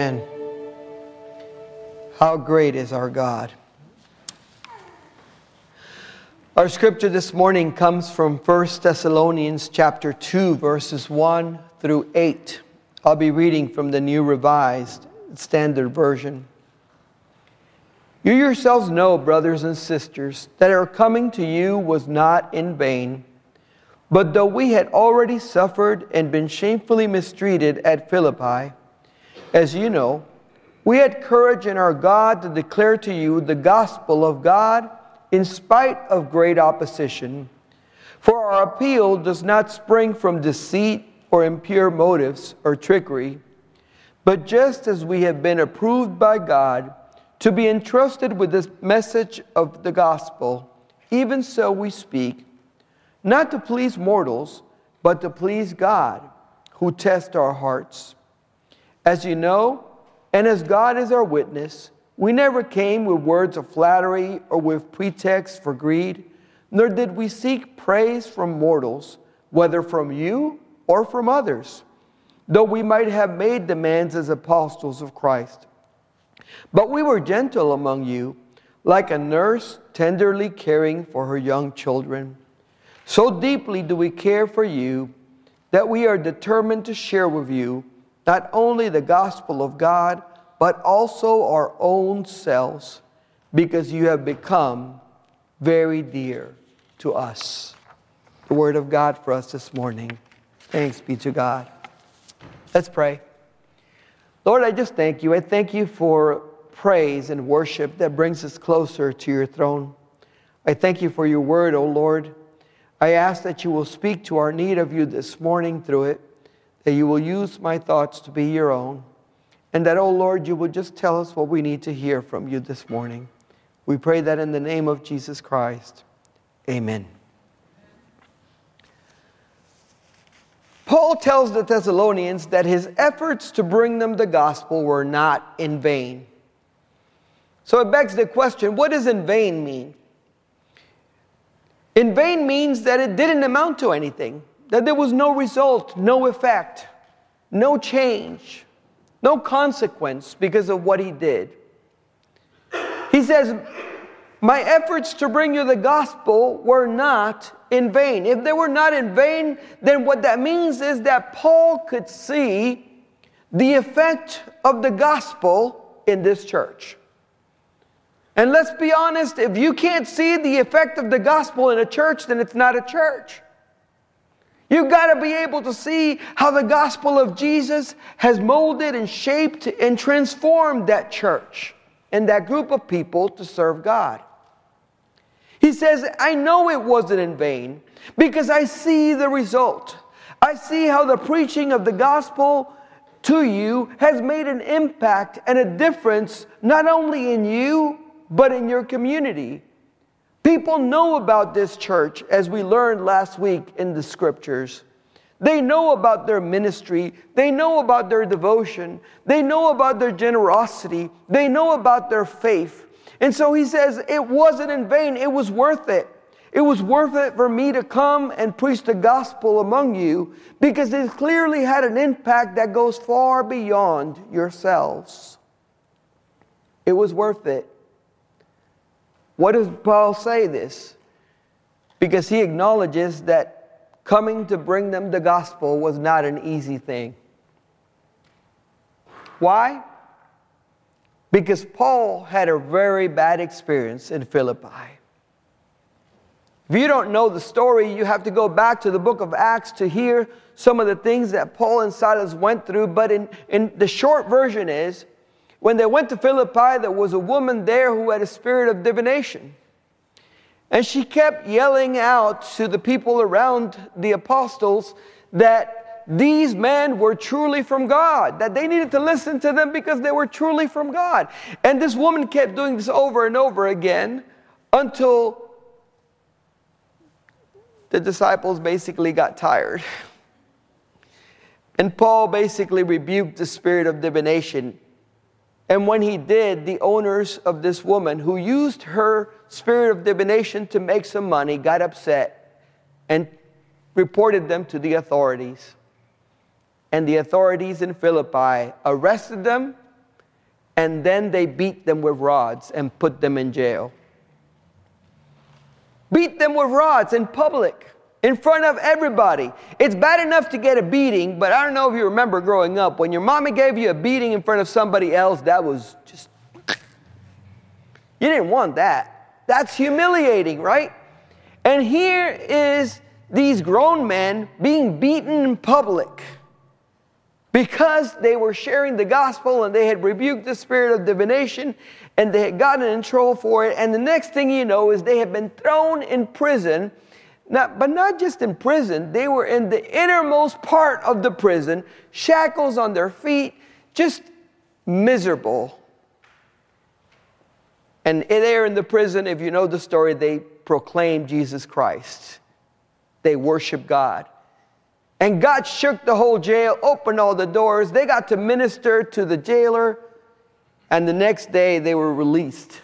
Amen. How great is our God. Our scripture this morning comes from 1 Thessalonians chapter 2 verses 1 through 8. I'll be reading from the New Revised Standard Version. You yourselves know, brothers and sisters, that our coming to you was not in vain. But though we had already suffered and been shamefully mistreated at Philippi, as you know, we had courage in our God to declare to you the gospel of God in spite of great opposition. For our appeal does not spring from deceit or impure motives or trickery, but just as we have been approved by God to be entrusted with this message of the gospel, even so we speak, not to please mortals, but to please God, who tests our hearts. As you know, and as God is our witness, we never came with words of flattery or with pretexts for greed, nor did we seek praise from mortals, whether from you or from others, though we might have made demands as apostles of Christ. But we were gentle among you, like a nurse tenderly caring for her young children. So deeply do we care for you that we are determined to share with you not only the gospel of God, but also our own selves, because you have become very dear to us. The word of God for us this morning. Thanks be to God. Let's pray. Lord, I just thank you. I thank you for praise and worship that brings us closer to your throne. I thank you for your word, O Lord. I ask that you will speak to our need of you this morning through it, that you will use my thoughts to be your own, and that, oh Lord, you will just tell us what we need to hear from you this morning. We pray that in the name of Jesus Christ. Amen. Paul tells the Thessalonians that his efforts to bring them the gospel were not in vain. So it begs the question what does in vain mean? In vain means that it didn't amount to anything, that there was no result, no effect, no change, no consequence because of what he did. He says, My efforts to bring you the gospel were not in vain. If they were not in vain, then what that means is that Paul could see the effect of the gospel in this church. And let's be honest, if you can't see the effect of the gospel in a church, then it's not a church. You've got to be able to see how the gospel of Jesus has molded and shaped and transformed that church and that group of people to serve God. He says, I know it wasn't in vain because I see the result. I see how the preaching of the gospel to you has made an impact and a difference not only in you, but in your community. People know about this church as we learned last week in the scriptures. They know about their ministry. They know about their devotion. They know about their generosity. They know about their faith. And so he says, it wasn't in vain. It was worth it. It was worth it for me to come and preach the gospel among you because it clearly had an impact that goes far beyond yourselves. It was worth it. What does Paul say this? Because he acknowledges that coming to bring them the gospel was not an easy thing. Why? Because Paul had a very bad experience in Philippi. If you don't know the story, you have to go back to the book of Acts to hear some of the things that Paul and Silas went through. But in, in the short version is when they went to Philippi, there was a woman there who had a spirit of divination. And she kept yelling out to the people around the apostles that these men were truly from God, that they needed to listen to them because they were truly from God. And this woman kept doing this over and over again until the disciples basically got tired. And Paul basically rebuked the spirit of divination and when he did, the owners of this woman, who used her spirit of divination to make some money, got upset and reported them to the authorities. And the authorities in Philippi arrested them and then they beat them with rods and put them in jail. Beat them with rods in public, in front of everybody. It's bad enough to get a beating, but I don't know if you remember growing up, when your mommy gave you a beating in front of somebody else, that was just, you didn't want that. That's humiliating, right? And here is these grown men being beaten in public because they were sharing the gospel and they had rebuked the spirit of divination and they had gotten in trouble for it. And the next thing you know is they had been thrown in prison. But not just in prison, they were in the innermost part of the prison, shackles on their feet, just miserable. And there in the prison, if you know the story, they proclaimed Jesus Christ. They worship God. And God shook the whole jail, opened all the doors. They got to minister to the jailer. And the next day they were released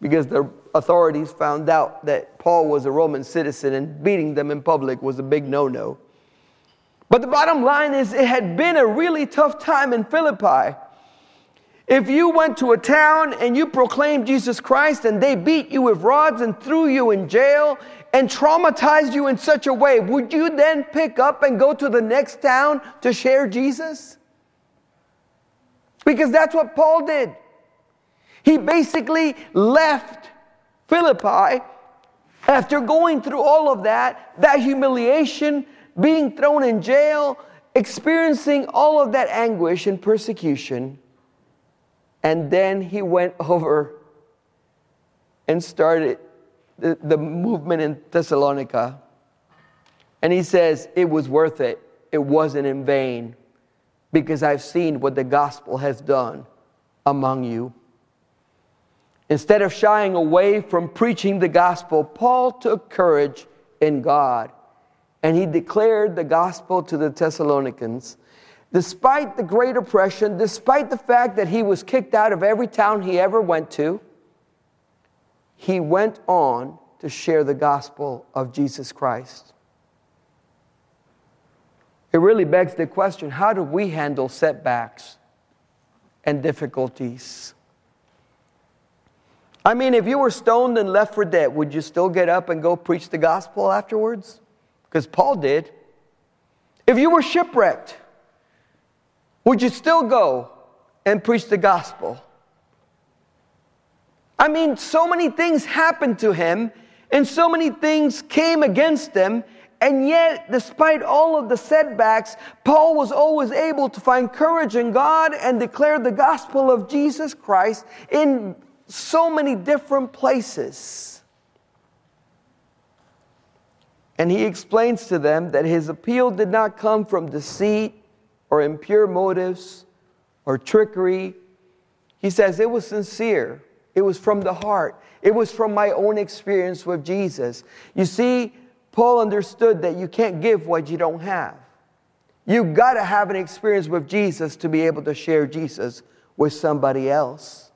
because the authorities found out that Paul was a Roman citizen and beating them in public was a big no no. But the bottom line is, it had been a really tough time in Philippi. If you went to a town and you proclaimed Jesus Christ and they beat you with rods and threw you in jail and traumatized you in such a way, would you then pick up and go to the next town to share Jesus? Because that's what Paul did. He basically left Philippi after going through all of that, that humiliation, being thrown in jail, experiencing all of that anguish and persecution. And then he went over and started the, the movement in Thessalonica. And he says, It was worth it. It wasn't in vain because I've seen what the gospel has done among you. Instead of shying away from preaching the gospel, Paul took courage in God and he declared the gospel to the Thessalonians. Despite the great oppression, despite the fact that he was kicked out of every town he ever went to, he went on to share the gospel of Jesus Christ. It really begs the question how do we handle setbacks and difficulties? I mean, if you were stoned and left for dead, would you still get up and go preach the gospel afterwards? Because Paul did. If you were shipwrecked, would you still go and preach the gospel? I mean, so many things happened to him, and so many things came against him, and yet, despite all of the setbacks, Paul was always able to find courage in God and declare the gospel of Jesus Christ in so many different places. And he explains to them that his appeal did not come from deceit or impure motives or trickery. He says it was sincere. It was from the heart. It was from my own experience with Jesus. You see, Paul understood that you can't give what you don't have. You've got to have an experience with Jesus to be able to share Jesus with somebody else.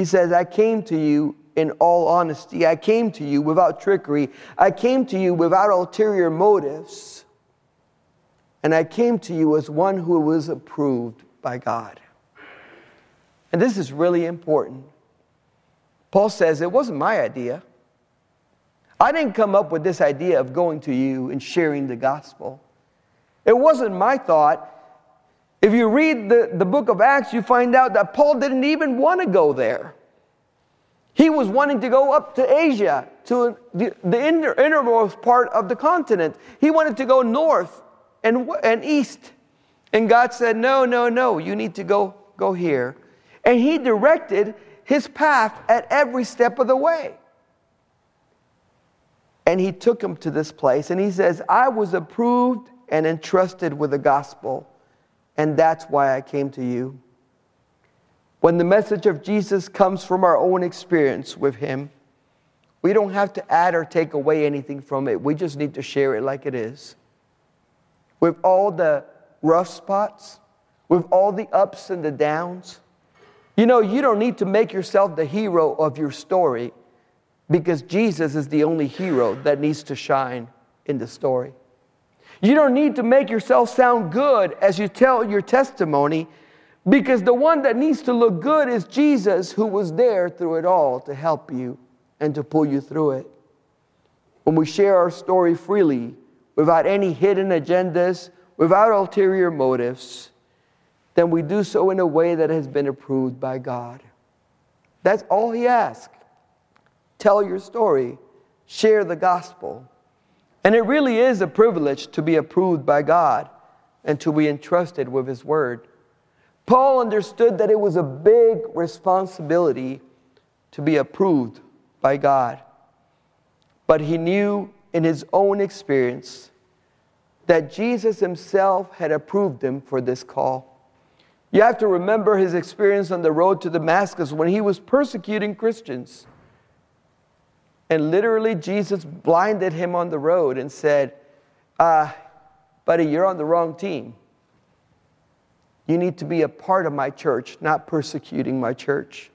He says, I came to you in all honesty. I came to you without trickery. I came to you without ulterior motives. And I came to you as one who was approved by God. And this is really important. Paul says, It wasn't my idea. I didn't come up with this idea of going to you and sharing the gospel. It wasn't my thought. If you read the, the book of Acts, you find out that Paul didn't even want to go there. He was wanting to go up to Asia, to the, the inner, innermost part of the continent. He wanted to go north and, and east. And God said, No, no, no, you need to go, go here. And He directed his path at every step of the way. And he took him to this place, and he says, I was approved and entrusted with the gospel, and that's why I came to you. When the message of Jesus comes from our own experience with him, we don't have to add or take away anything from it. We just need to share it like it is. With all the rough spots, with all the ups and the downs, you know, you don't need to make yourself the hero of your story because Jesus is the only hero that needs to shine in the story. You don't need to make yourself sound good as you tell your testimony Because the one that needs to look good is Jesus, who was there through it all to help you and to pull you through it. When we share our story freely, without any hidden agendas, without ulterior motives, then we do so in a way that has been approved by God. That's all He asks. Tell your story, share the gospel. And it really is a privilege to be approved by God and to be entrusted with His word. Paul understood that it was a big responsibility to be approved by God. But he knew in his own experience that Jesus himself had approved him for this call. You have to remember his experience on the road to Damascus when he was persecuting Christians. And literally, Jesus blinded him on the road and said, uh, Buddy, you're on the wrong team. You need to be a part of my church, not persecuting my church.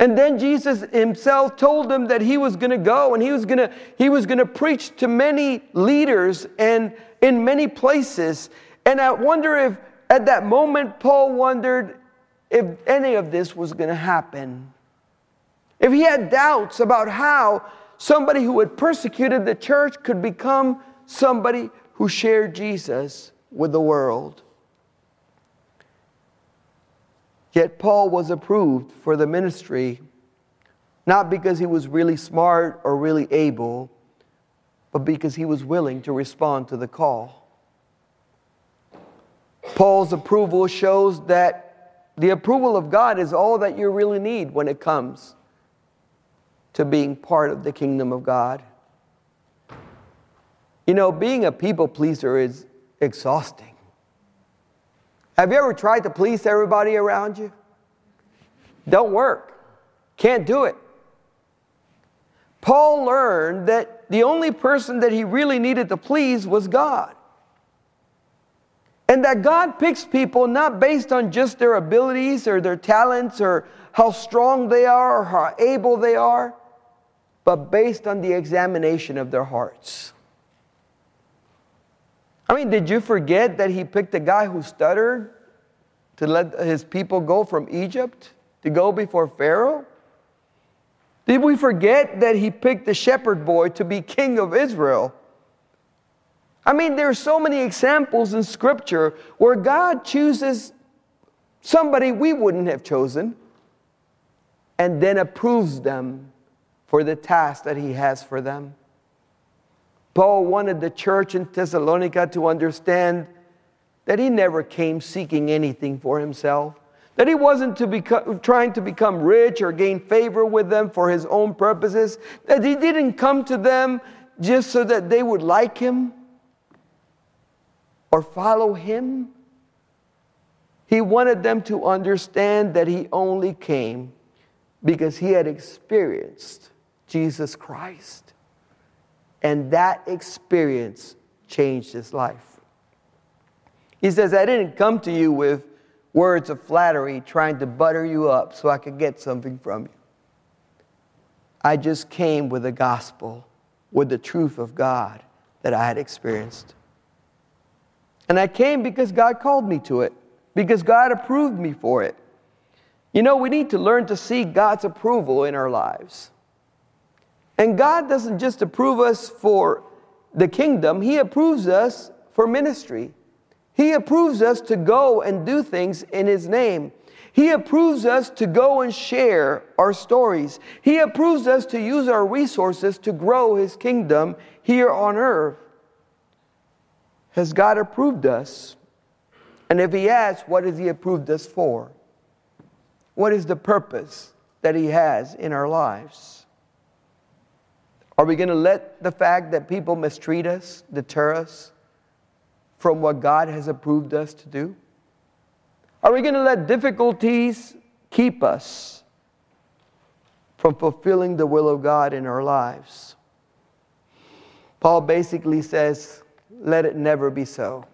And then Jesus himself told them that he was going to go and he was going to he was going to preach to many leaders and in many places. And I wonder if at that moment Paul wondered if any of this was going to happen. If he had doubts about how somebody who had persecuted the church could become somebody who shared Jesus with the world. Yet Paul was approved for the ministry, not because he was really smart or really able, but because he was willing to respond to the call. Paul's approval shows that the approval of God is all that you really need when it comes to being part of the kingdom of God. You know, being a people pleaser is exhausting. Have you ever tried to please everybody around you? Don't work. Can't do it. Paul learned that the only person that he really needed to please was God. And that God picks people not based on just their abilities or their talents or how strong they are or how able they are, but based on the examination of their hearts. I mean, did you forget that he picked a guy who stuttered to let his people go from Egypt to go before Pharaoh? Did we forget that he picked the shepherd boy to be king of Israel? I mean, there are so many examples in Scripture where God chooses somebody we wouldn't have chosen and then approves them for the task that he has for them. Paul wanted the church in Thessalonica to understand that he never came seeking anything for himself, that he wasn't to trying to become rich or gain favor with them for his own purposes, that he didn't come to them just so that they would like him or follow him. He wanted them to understand that he only came because he had experienced Jesus Christ. And that experience changed his life. He says, I didn't come to you with words of flattery trying to butter you up so I could get something from you. I just came with the gospel, with the truth of God that I had experienced. And I came because God called me to it, because God approved me for it. You know, we need to learn to see God's approval in our lives. And God doesn't just approve us for the kingdom, He approves us for ministry. He approves us to go and do things in His name. He approves us to go and share our stories. He approves us to use our resources to grow His kingdom here on earth. Has God approved us? And if He has, what has He approved us for? What is the purpose that He has in our lives? Are we going to let the fact that people mistreat us deter us from what God has approved us to do? Are we going to let difficulties keep us from fulfilling the will of God in our lives? Paul basically says, let it never be so.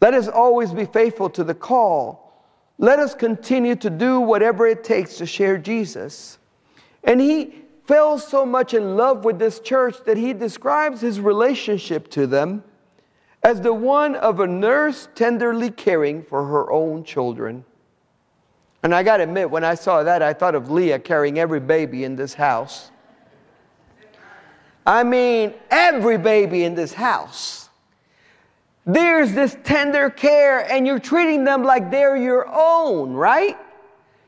Let us always be faithful to the call. Let us continue to do whatever it takes to share Jesus. And he fell so much in love with this church that he describes his relationship to them as the one of a nurse tenderly caring for her own children. And I got to admit, when I saw that, I thought of Leah carrying every baby in this house. I mean, every baby in this house. There's this tender care, and you're treating them like they're your own, right?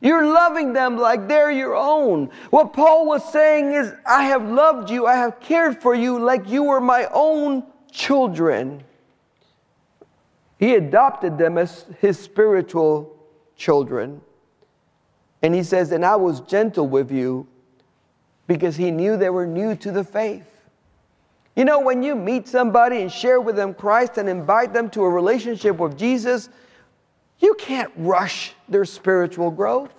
You're loving them like they're your own. What Paul was saying is, I have loved you, I have cared for you like you were my own children. He adopted them as his spiritual children. And he says, And I was gentle with you because he knew they were new to the faith. You know, when you meet somebody and share with them Christ and invite them to a relationship with Jesus, you can't rush their spiritual growth.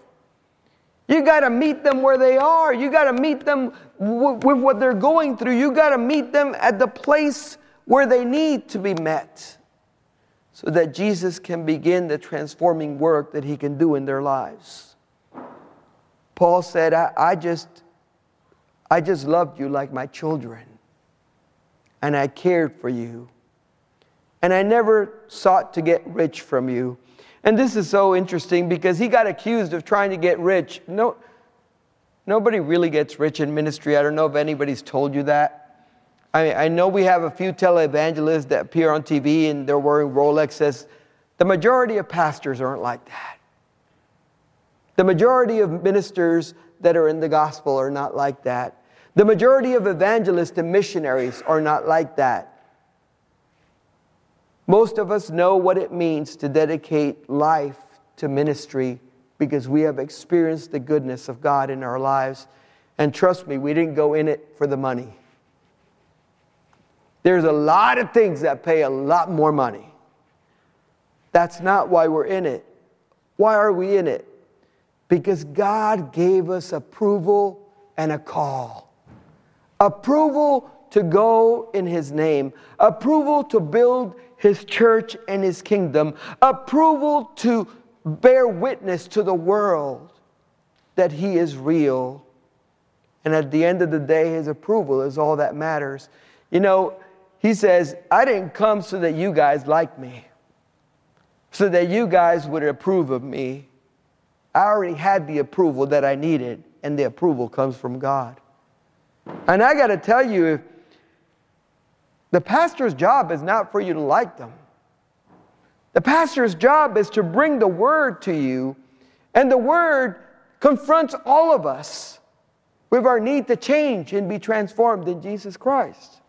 You got to meet them where they are. You got to meet them w- with what they're going through. You got to meet them at the place where they need to be met so that Jesus can begin the transforming work that he can do in their lives. Paul said, I, I just, I just loved you like my children, and I cared for you, and I never sought to get rich from you. And this is so interesting because he got accused of trying to get rich. No, nobody really gets rich in ministry. I don't know if anybody's told you that. I, I know we have a few televangelists that appear on TV and they're wearing Rolexes. The majority of pastors aren't like that. The majority of ministers that are in the gospel are not like that. The majority of evangelists and missionaries are not like that. Most of us know what it means to dedicate life to ministry because we have experienced the goodness of God in our lives. And trust me, we didn't go in it for the money. There's a lot of things that pay a lot more money. That's not why we're in it. Why are we in it? Because God gave us approval and a call. Approval to go in His name, approval to build His church and His kingdom, approval to bear witness to the world that He is real. And at the end of the day, His approval is all that matters. You know, he says, I didn't come so that you guys like me, so that you guys would approve of me. I already had the approval that I needed, and the approval comes from God. And I got to tell you, the pastor's job is not for you to like them. The pastor's job is to bring the word to you, and the word confronts all of us with our need to change and be transformed in Jesus Christ.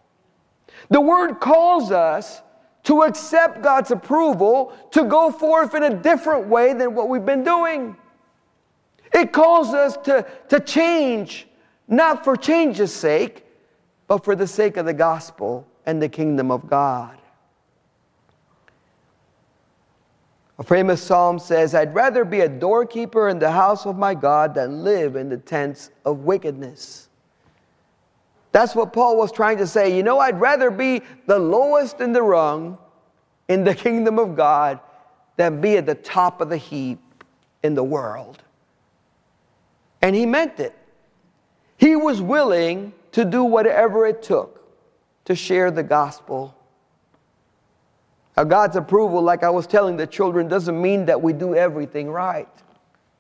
The word calls us to accept God's approval, to go forth in a different way than what we've been doing. It calls us to, to change, not for change's sake, but for the sake of the gospel and the kingdom of God. A famous psalm says, I'd rather be a doorkeeper in the house of my God than live in the tents of wickedness. That's what Paul was trying to say. You know, I'd rather be the lowest in the rung in the kingdom of God than be at the top of the heap in the world. And he meant it. He was willing to do whatever it took to share the gospel. Now, God's approval, like I was telling the children, doesn't mean that we do everything right.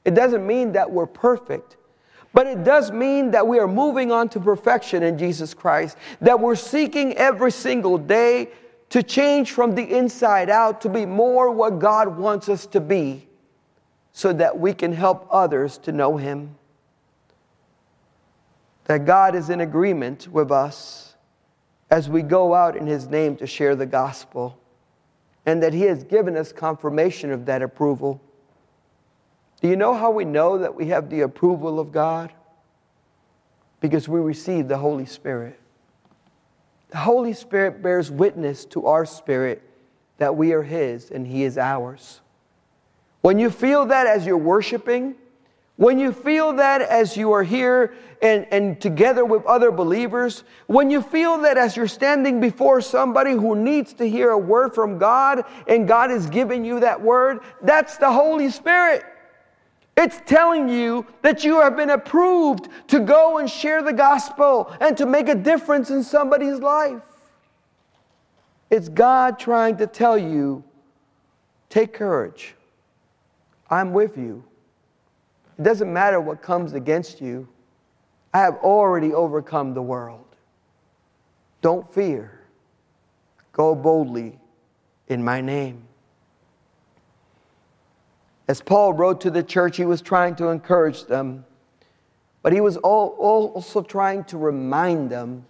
It doesn't mean that we're perfect. But it does mean that we are moving on to perfection in Jesus Christ, that we're seeking every single day to change from the inside out to be more what God wants us to be so that we can help others to know Him. That God is in agreement with us as we go out in His name to share the gospel, and that He has given us confirmation of that approval. Do you know how we know that we have the approval of God? Because we receive the Holy Spirit. The Holy Spirit bears witness to our spirit that we are His and He is ours. When you feel that as you're worshiping, when you feel that as you are here and, and together with other believers, when you feel that as you're standing before somebody who needs to hear a word from God and God is giving you that word, that's the Holy Spirit. It's telling you that you have been approved to go and share the gospel and to make a difference in somebody's life. It's God trying to tell you take courage. I'm with you. It doesn't matter what comes against you. I have already overcome the world. Don't fear. Go boldly in my name. As Paul wrote to the church, he was trying to encourage them, but he was also trying to remind them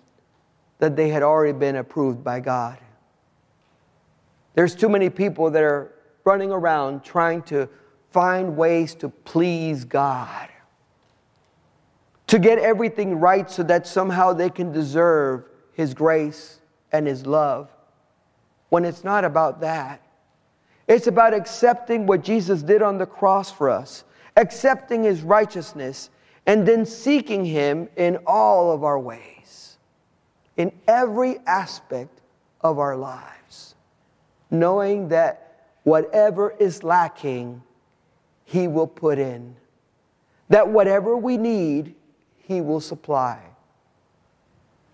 that they had already been approved by God. There's too many people that are running around trying to find ways to please God, to get everything right so that somehow they can deserve His grace and His love, when it's not about that. It's about accepting what Jesus did on the cross for us, accepting his righteousness, and then seeking him in all of our ways, in every aspect of our lives, knowing that whatever is lacking, he will put in, that whatever we need, he will supply,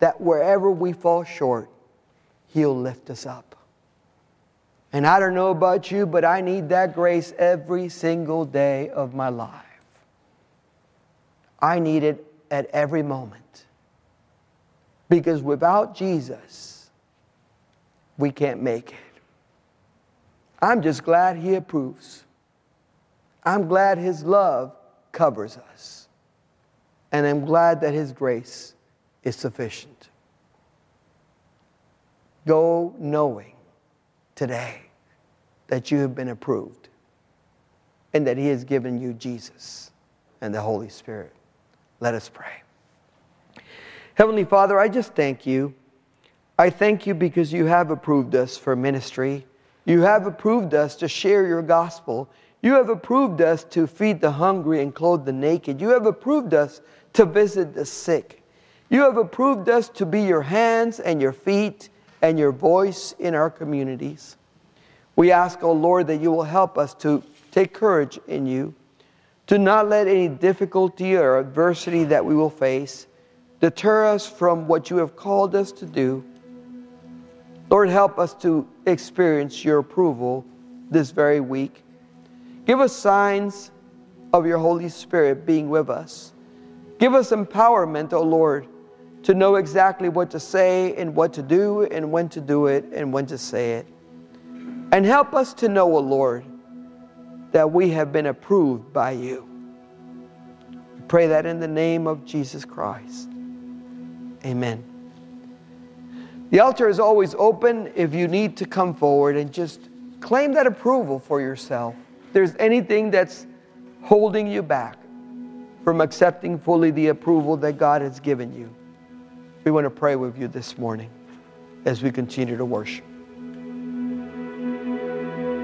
that wherever we fall short, he'll lift us up. And I don't know about you, but I need that grace every single day of my life. I need it at every moment. Because without Jesus, we can't make it. I'm just glad He approves. I'm glad His love covers us. And I'm glad that His grace is sufficient. Go knowing today that you have been approved and that He has given you Jesus and the Holy Spirit. Let us pray. Heavenly Father, I just thank you. I thank you because you have approved us for ministry. You have approved us to share your gospel. You have approved us to feed the hungry and clothe the naked. You have approved us to visit the sick. You have approved us to be your hands and your feet and your voice in our communities. We ask, O oh Lord, that you will help us to take courage in you, to not let any difficulty or adversity that we will face deter us from what you have called us to do. Lord, help us to experience your approval this very week. Give us signs of your Holy Spirit being with us. Give us empowerment, O oh Lord, to know exactly what to say and what to do and when to do it and when to say it. And help us to know, O Lord, that we have been approved by you. We pray that in the name of Jesus Christ. Amen. The altar is always open if you need to come forward and just claim that approval for yourself. If there's anything that's holding you back from accepting fully the approval that God has given you, we want to pray with you this morning as we continue to worship.